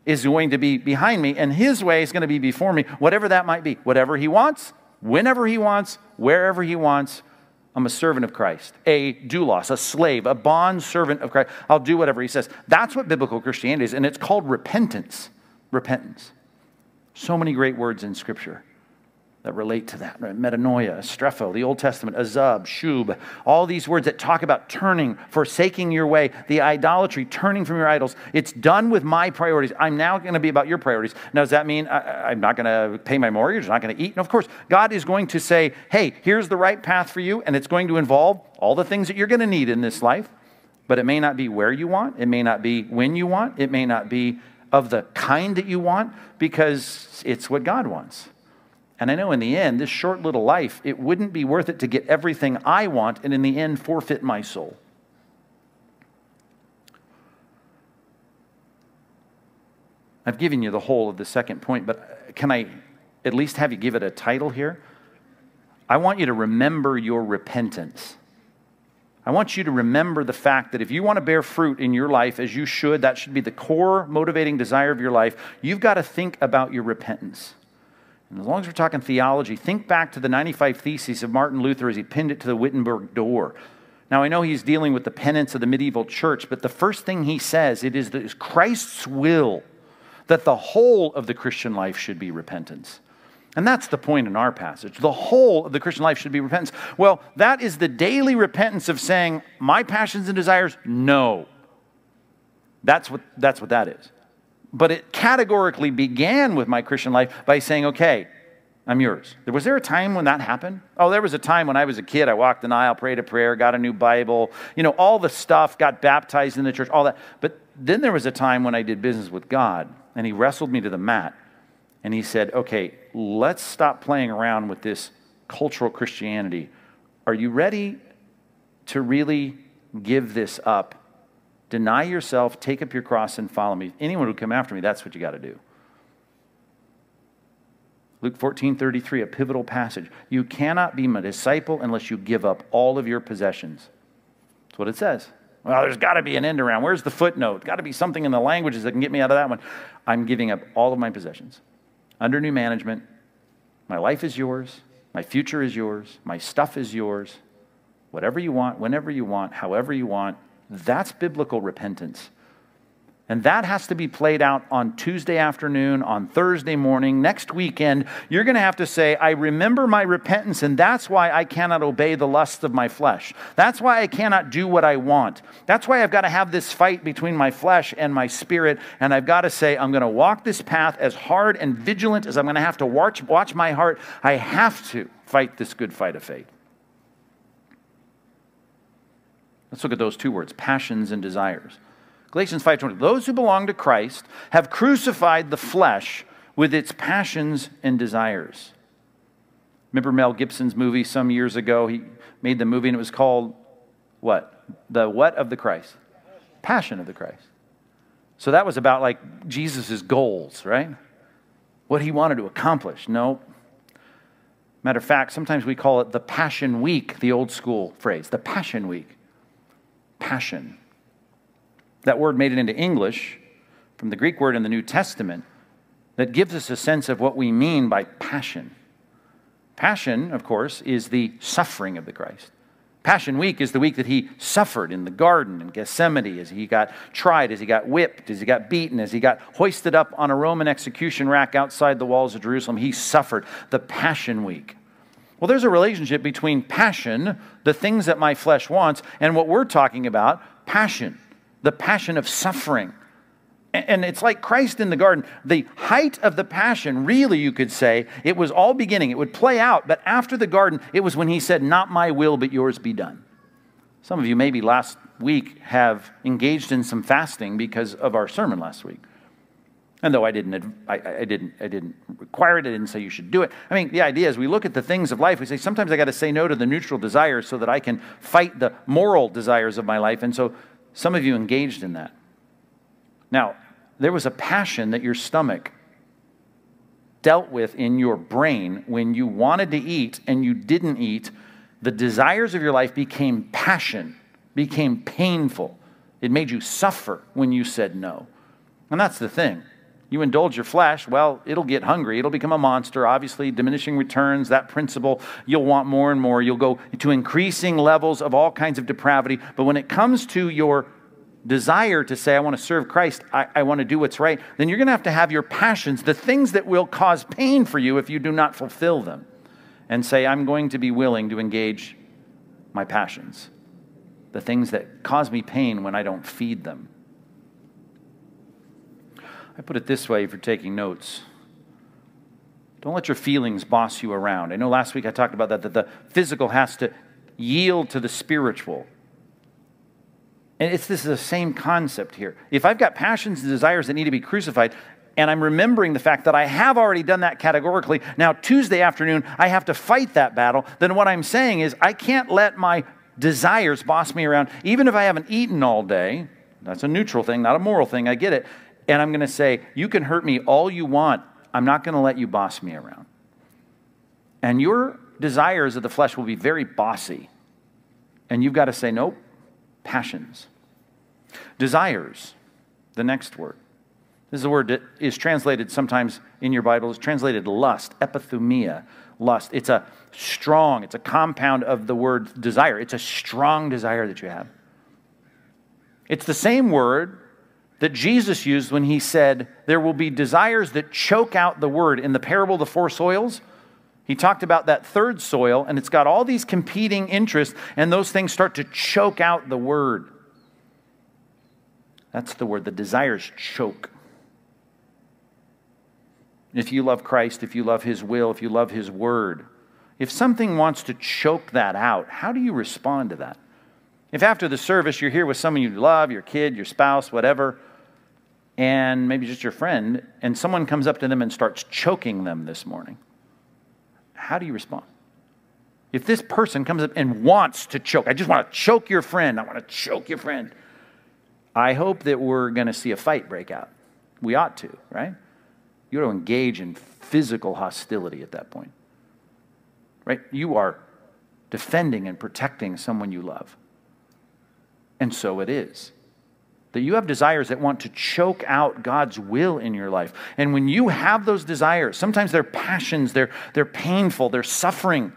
is going to be behind me, and his way is going to be before me, whatever that might be. Whatever he wants, whenever he wants, wherever he wants. I'm a servant of Christ, a doulos, a slave, a bond servant of Christ. I'll do whatever he says. That's what biblical Christianity is, and it's called repentance. Repentance. So many great words in Scripture that relate to that. Right? Metanoia, strepho, the Old Testament, azub, shub, all these words that talk about turning, forsaking your way, the idolatry, turning from your idols. It's done with my priorities. I'm now going to be about your priorities. Now, does that mean I, am not going to pay my mortgage? I'm not going to eat? And of course, God is going to say, hey, here's the right path for you, and it's going to involve all the things that you're going to need in this life. But it may not be where you want, it may not be when you want, it may not be of the kind that you want, because it's what God wants. And I know in the end, this short little life, it wouldn't be worth it to get everything I want and in the end forfeit my soul. I've given you the whole of the second point, but can I at least have you give it a title here? I want you to remember your repentance. I want you to remember the fact that if you want to bear fruit in your life, as you should, that should be the core motivating desire of your life, you've got to think about your repentance. And as long as we're talking theology, think back to the 95 Theses of Martin Luther as he pinned it to the Wittenberg door. Now, I know he's dealing with the penance of the medieval church, but the first thing he says it is that it's Christ's will that the whole of the Christian life should be repentance. And that's the point in our passage. The whole of the Christian life should be repentance. Well, that is the daily repentance of saying, my passions and desires, no. That's what, that's what that is. But it categorically began with my Christian life by saying, okay, I'm yours. Was there a time when that happened? Oh, there was a time when I was a kid. I walked an aisle, prayed a prayer, got a new Bible, you know, all the stuff, got baptized in the church, all that. But then there was a time when I did business with God, and He wrestled me to the mat, and He said, okay, let's stop playing around with this cultural Christianity. Are you ready to really give this up Deny yourself, take up your cross, and follow me. Anyone who come after me, that's what you got to do. Luke 14 33, a pivotal passage. You cannot be my disciple unless you give up all of your possessions. That's what it says. Well, there's got to be an end around. Where's the footnote? Got to be something in the languages that can get me out of that one. I'm giving up all of my possessions. Under new management, my life is yours. My future is yours. My stuff is yours. Whatever you want, whenever you want, however you want, that's biblical repentance. And that has to be played out on Tuesday afternoon, on Thursday morning, next weekend. You're going to have to say, I remember my repentance, and that's why I cannot obey the lusts of my flesh. That's why I cannot do what I want. That's why I've got to have this fight between my flesh and my spirit. And I've got to say, I'm going to walk this path as hard and vigilant as I'm going to have to watch, watch my heart. I have to fight this good fight of faith. Let's look at those two words, passions and desires. Galatians 5:20. Those who belong to Christ have crucified the flesh with its passions and desires. Remember Mel Gibson's movie some years ago? He made the movie and it was called what? The what of the Christ? Passion of the Christ. So that was about like Jesus' goals, right? What he wanted to accomplish. No. Matter of fact, sometimes we call it the Passion Week, the old school phrase, the Passion Week. Passion. That word made it into English from the Greek word in the New Testament that gives us a sense of what we mean by passion. Passion, of course, is the suffering of the Christ. Passion Week is the week that he suffered in the garden in Gethsemane as he got tried, as he got whipped, as he got beaten, as he got hoisted up on a Roman execution rack outside the walls of Jerusalem. He suffered the Passion Week. Well, there's a relationship between passion, the things that my flesh wants, and what we're talking about passion, the passion of suffering. And it's like Christ in the garden. The height of the passion, really, you could say, it was all beginning. It would play out, but after the garden, it was when he said, Not my will, but yours be done. Some of you, maybe last week, have engaged in some fasting because of our sermon last week. And though I didn't, I, I, didn't, I didn't require it, I didn't say you should do it. I mean, the idea is we look at the things of life, we say, sometimes I got to say no to the neutral desires so that I can fight the moral desires of my life. And so some of you engaged in that. Now, there was a passion that your stomach dealt with in your brain when you wanted to eat and you didn't eat. The desires of your life became passion, became painful. It made you suffer when you said no. And that's the thing. You indulge your flesh, well, it'll get hungry. It'll become a monster. Obviously, diminishing returns, that principle, you'll want more and more. You'll go to increasing levels of all kinds of depravity. But when it comes to your desire to say, I want to serve Christ, I, I want to do what's right, then you're going to have to have your passions, the things that will cause pain for you if you do not fulfill them, and say, I'm going to be willing to engage my passions, the things that cause me pain when I don't feed them. I put it this way if you're taking notes. Don't let your feelings boss you around. I know last week I talked about that, that the physical has to yield to the spiritual. And it's this is the same concept here. If I've got passions and desires that need to be crucified, and I'm remembering the fact that I have already done that categorically, now Tuesday afternoon I have to fight that battle, then what I'm saying is I can't let my desires boss me around. Even if I haven't eaten all day, that's a neutral thing, not a moral thing, I get it. And I'm going to say, you can hurt me all you want. I'm not going to let you boss me around. And your desires of the flesh will be very bossy. And you've got to say, nope, passions. Desires, the next word. This is a word that is translated sometimes in your Bible, is translated lust, epithumia, lust. It's a strong, it's a compound of the word desire. It's a strong desire that you have. It's the same word that Jesus used when he said, There will be desires that choke out the word. In the parable of the four soils, he talked about that third soil, and it's got all these competing interests, and those things start to choke out the word. That's the word. The desires choke. If you love Christ, if you love His will, if you love His word, if something wants to choke that out, how do you respond to that? If after the service you're here with someone you love, your kid, your spouse, whatever, and maybe just your friend, and someone comes up to them and starts choking them this morning, how do you respond? If this person comes up and wants to choke, I just want to choke your friend, I want to choke your friend. I hope that we're going to see a fight break out. We ought to, right? You ought to engage in physical hostility at that point. Right? You are defending and protecting someone you love. And so it is. That you have desires that want to choke out God's will in your life. And when you have those desires, sometimes they're passions, they're, they're painful, they're suffering.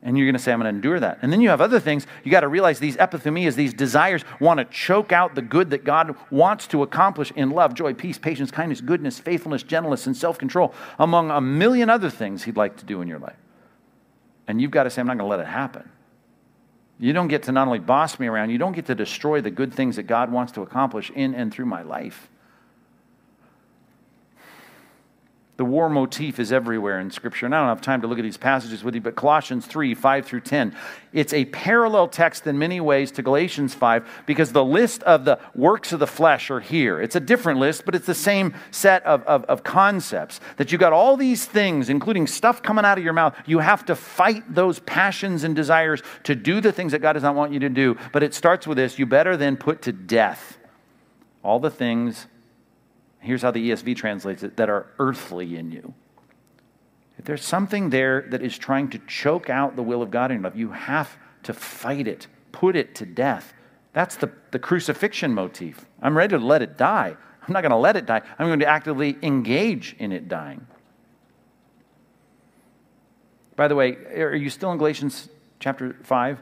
And you're going to say, I'm going to endure that. And then you have other things. You got to realize these epithumias, these desires, want to choke out the good that God wants to accomplish in love, joy, peace, patience, kindness, goodness, faithfulness, gentleness, and self control, among a million other things He'd like to do in your life. And you've got to say, I'm not going to let it happen. You don't get to not only boss me around, you don't get to destroy the good things that God wants to accomplish in and through my life. The war motif is everywhere in Scripture. And I don't have time to look at these passages with you, but Colossians 3 5 through 10. It's a parallel text in many ways to Galatians 5 because the list of the works of the flesh are here. It's a different list, but it's the same set of, of, of concepts. That you got all these things, including stuff coming out of your mouth. You have to fight those passions and desires to do the things that God does not want you to do. But it starts with this you better then put to death all the things Here's how the ESV translates it that are earthly in you. if there's something there that is trying to choke out the will of God in life, you have to fight it, put it to death. That's the, the crucifixion motif. I'm ready to let it die. I'm not going to let it die. I'm going to actively engage in it dying. By the way, are you still in Galatians chapter 5?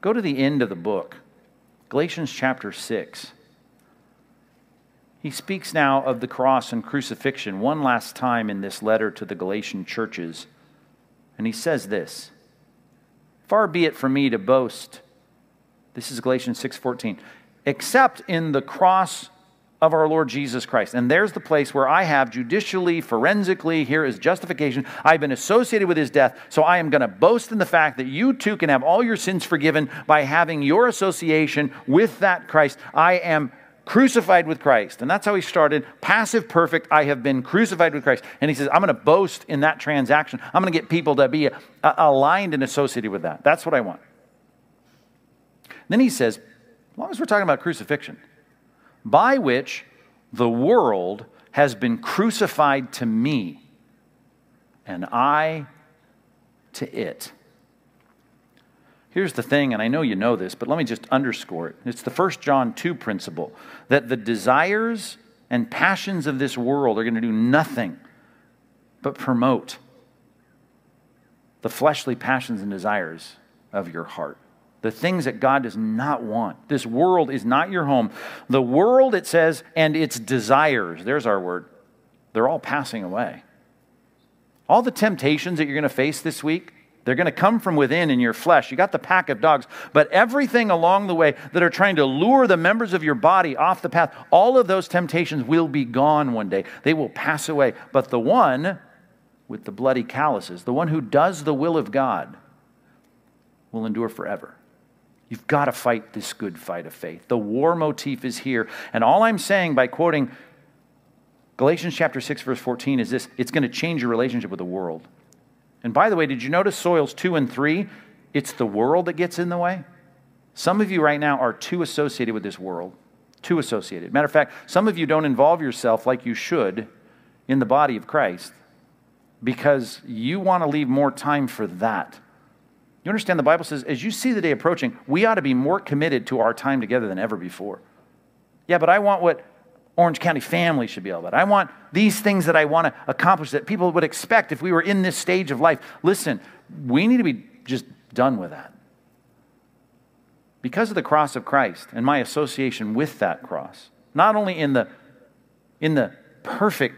Go to the end of the book, Galatians chapter 6. He speaks now of the cross and crucifixion one last time in this letter to the Galatian churches. And he says this Far be it from me to boast. This is Galatians 6:14. Except in the cross of our Lord Jesus Christ. And there's the place where I have judicially, forensically, here is justification. I've been associated with his death, so I am going to boast in the fact that you too can have all your sins forgiven by having your association with that Christ. I am crucified with Christ. And that's how he started. Passive, perfect. I have been crucified with Christ. And he says, I'm going to boast in that transaction. I'm going to get people to be uh, aligned and associated with that. That's what I want. Then he says, as long as we're talking about crucifixion, by which the world has been crucified to me, and I to it. Here's the thing, and I know you know this, but let me just underscore it. It's the First John 2 principle that the desires and passions of this world are going to do nothing but promote the fleshly passions and desires of your heart the things that God does not want. This world is not your home. The world, it says, and its desires, there's our word, they're all passing away. All the temptations that you're going to face this week, they're going to come from within in your flesh. You got the pack of dogs, but everything along the way that are trying to lure the members of your body off the path, all of those temptations will be gone one day. They will pass away. But the one with the bloody calluses, the one who does the will of God, will endure forever. You've got to fight this good fight of faith. The war motif is here. And all I'm saying by quoting Galatians chapter 6 verse 14 is this, it's going to change your relationship with the world. And by the way, did you notice soils 2 and 3? It's the world that gets in the way. Some of you right now are too associated with this world. Too associated. Matter of fact, some of you don't involve yourself like you should in the body of Christ because you want to leave more time for that you understand the Bible says, as you see the day approaching, we ought to be more committed to our time together than ever before. Yeah, but I want what Orange County family should be all about. I want these things that I want to accomplish that people would expect if we were in this stage of life. Listen, we need to be just done with that. Because of the cross of Christ and my association with that cross, not only in the, in the perfect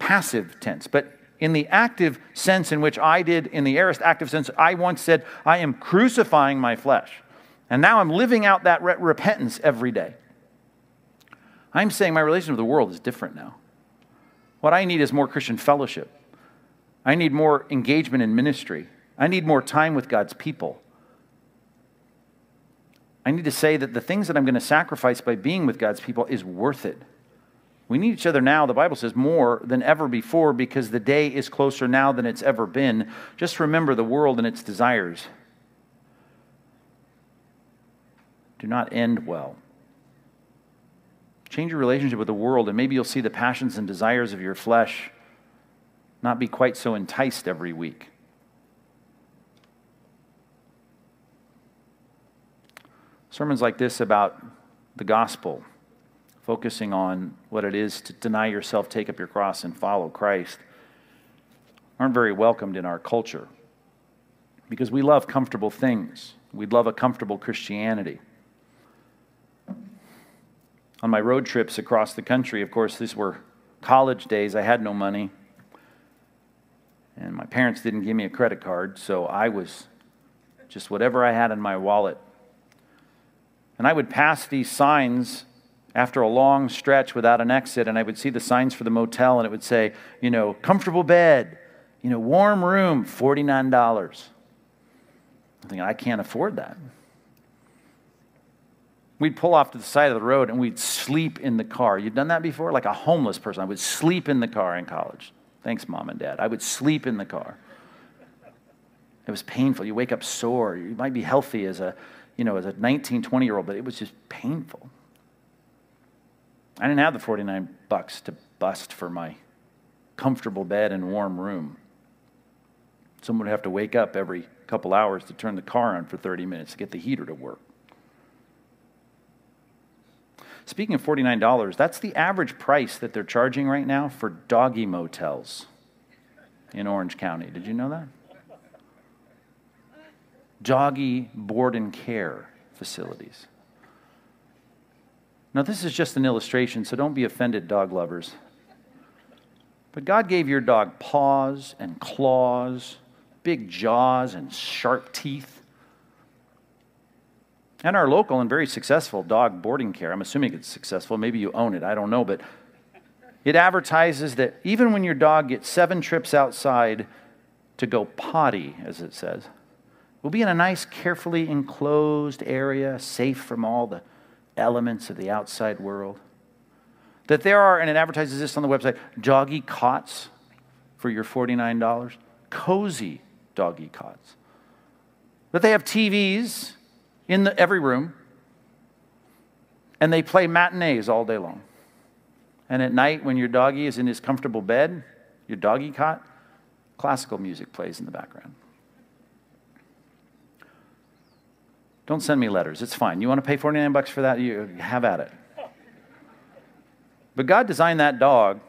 passive tense, but in the active sense in which I did, in the aorist active sense, I once said, I am crucifying my flesh. And now I'm living out that re- repentance every day. I'm saying my relationship with the world is different now. What I need is more Christian fellowship. I need more engagement in ministry. I need more time with God's people. I need to say that the things that I'm going to sacrifice by being with God's people is worth it. We need each other now, the Bible says, more than ever before because the day is closer now than it's ever been. Just remember the world and its desires do not end well. Change your relationship with the world, and maybe you'll see the passions and desires of your flesh not be quite so enticed every week. Sermons like this about the gospel focusing on what it is to deny yourself, take up your cross, and follow Christ, aren't very welcomed in our culture because we love comfortable things. We'd love a comfortable Christianity. On my road trips across the country, of course, these were college days. I had no money. And my parents didn't give me a credit card, so I was just whatever I had in my wallet. And I would pass these signs after a long stretch without an exit, and I would see the signs for the motel, and it would say, you know, comfortable bed, you know, warm room, $49. I'm thinking, I can't afford that. We'd pull off to the side of the road and we'd sleep in the car. You've done that before? Like a homeless person. I would sleep in the car in college. Thanks, mom and dad. I would sleep in the car. It was painful. You wake up sore. You might be healthy as a, you know, as a 19, 20 year old, but it was just painful. I didn't have the 49 bucks to bust for my comfortable bed and warm room. Someone would have to wake up every couple hours to turn the car on for 30 minutes to get the heater to work. Speaking of $49, that's the average price that they're charging right now for doggy motels in Orange County. Did you know that? Doggy board and care facilities. Now, this is just an illustration, so don't be offended, dog lovers. But God gave your dog paws and claws, big jaws and sharp teeth. And our local and very successful dog boarding care, I'm assuming it's successful, maybe you own it, I don't know, but it advertises that even when your dog gets seven trips outside to go potty, as it says, we'll be in a nice, carefully enclosed area, safe from all the elements of the outside world. That there are, and it advertises this on the website, doggy cots for your $49, cozy doggy cots. That they have TVs in the, every room, and they play matinees all day long. And at night, when your doggy is in his comfortable bed, your doggy cot, classical music plays in the background. Don't send me letters. It's fine. You want to pay 49 bucks for that? You have at it. But God designed that dog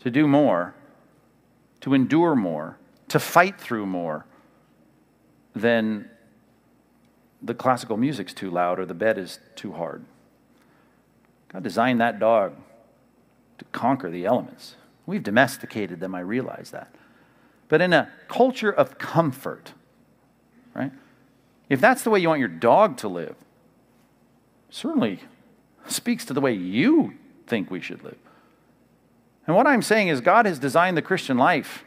to do more, to endure more, to fight through more than the classical music's too loud or the bed is too hard. God designed that dog to conquer the elements. We've domesticated them, I realize that. But in a culture of comfort, right? If that's the way you want your dog to live, certainly speaks to the way you think we should live. And what I'm saying is, God has designed the Christian life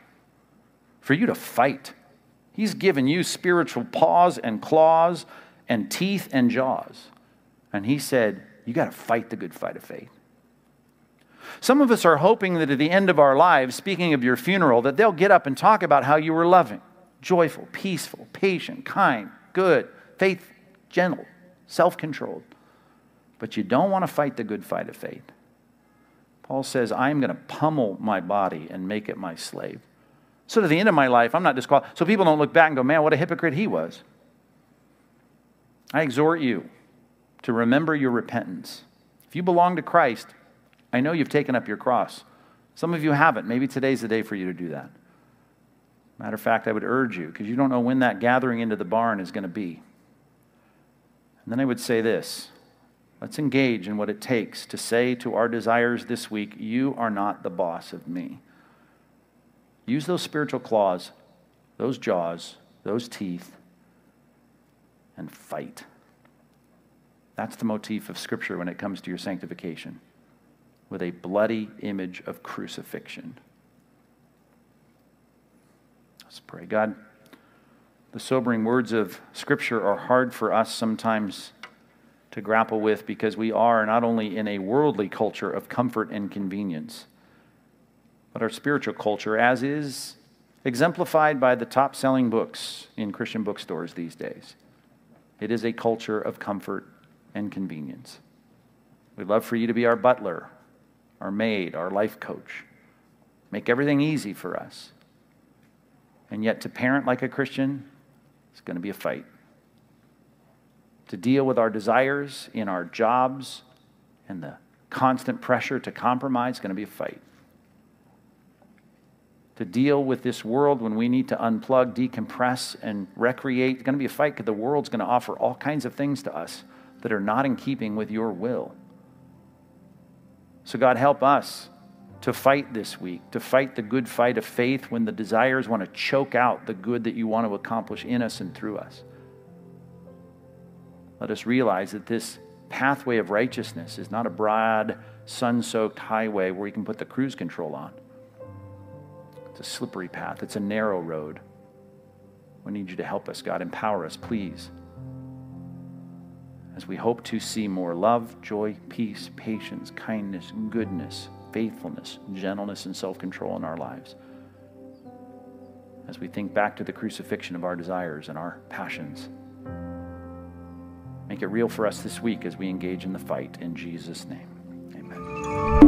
for you to fight. He's given you spiritual paws and claws and teeth and jaws. And He said, You got to fight the good fight of faith. Some of us are hoping that at the end of our lives, speaking of your funeral, that they'll get up and talk about how you were loving, joyful, peaceful, patient, kind, good, faithful, gentle, self controlled. But you don't want to fight the good fight of faith. Paul says, I'm going to pummel my body and make it my slave. So to the end of my life, I'm not disqualified. So people don't look back and go, man, what a hypocrite he was. I exhort you to remember your repentance. If you belong to Christ, I know you've taken up your cross. Some of you haven't. Maybe today's the day for you to do that. Matter of fact, I would urge you, because you don't know when that gathering into the barn is going to be. And then I would say this let's engage in what it takes to say to our desires this week, You are not the boss of me. Use those spiritual claws, those jaws, those teeth, and fight. That's the motif of Scripture when it comes to your sanctification, with a bloody image of crucifixion. Let's pray. God, the sobering words of Scripture are hard for us sometimes to grapple with because we are not only in a worldly culture of comfort and convenience, but our spiritual culture, as is exemplified by the top selling books in Christian bookstores these days. It is a culture of comfort and convenience. We'd love for you to be our butler, our maid, our life coach. Make everything easy for us. And yet, to parent like a Christian, it's going to be a fight. To deal with our desires in our jobs and the constant pressure to compromise is going to be a fight. To deal with this world when we need to unplug, decompress, and recreate, it's going to be a fight because the world's going to offer all kinds of things to us that are not in keeping with your will. So, God, help us to fight this week, to fight the good fight of faith when the desires want to choke out the good that you want to accomplish in us and through us. Let us realize that this pathway of righteousness is not a broad, sun soaked highway where we can put the cruise control on. It's a slippery path, it's a narrow road. We need you to help us, God. Empower us, please. As we hope to see more love, joy, peace, patience, kindness, goodness, faithfulness, gentleness, and self control in our lives. As we think back to the crucifixion of our desires and our passions, make it real for us this week as we engage in the fight in Jesus' name.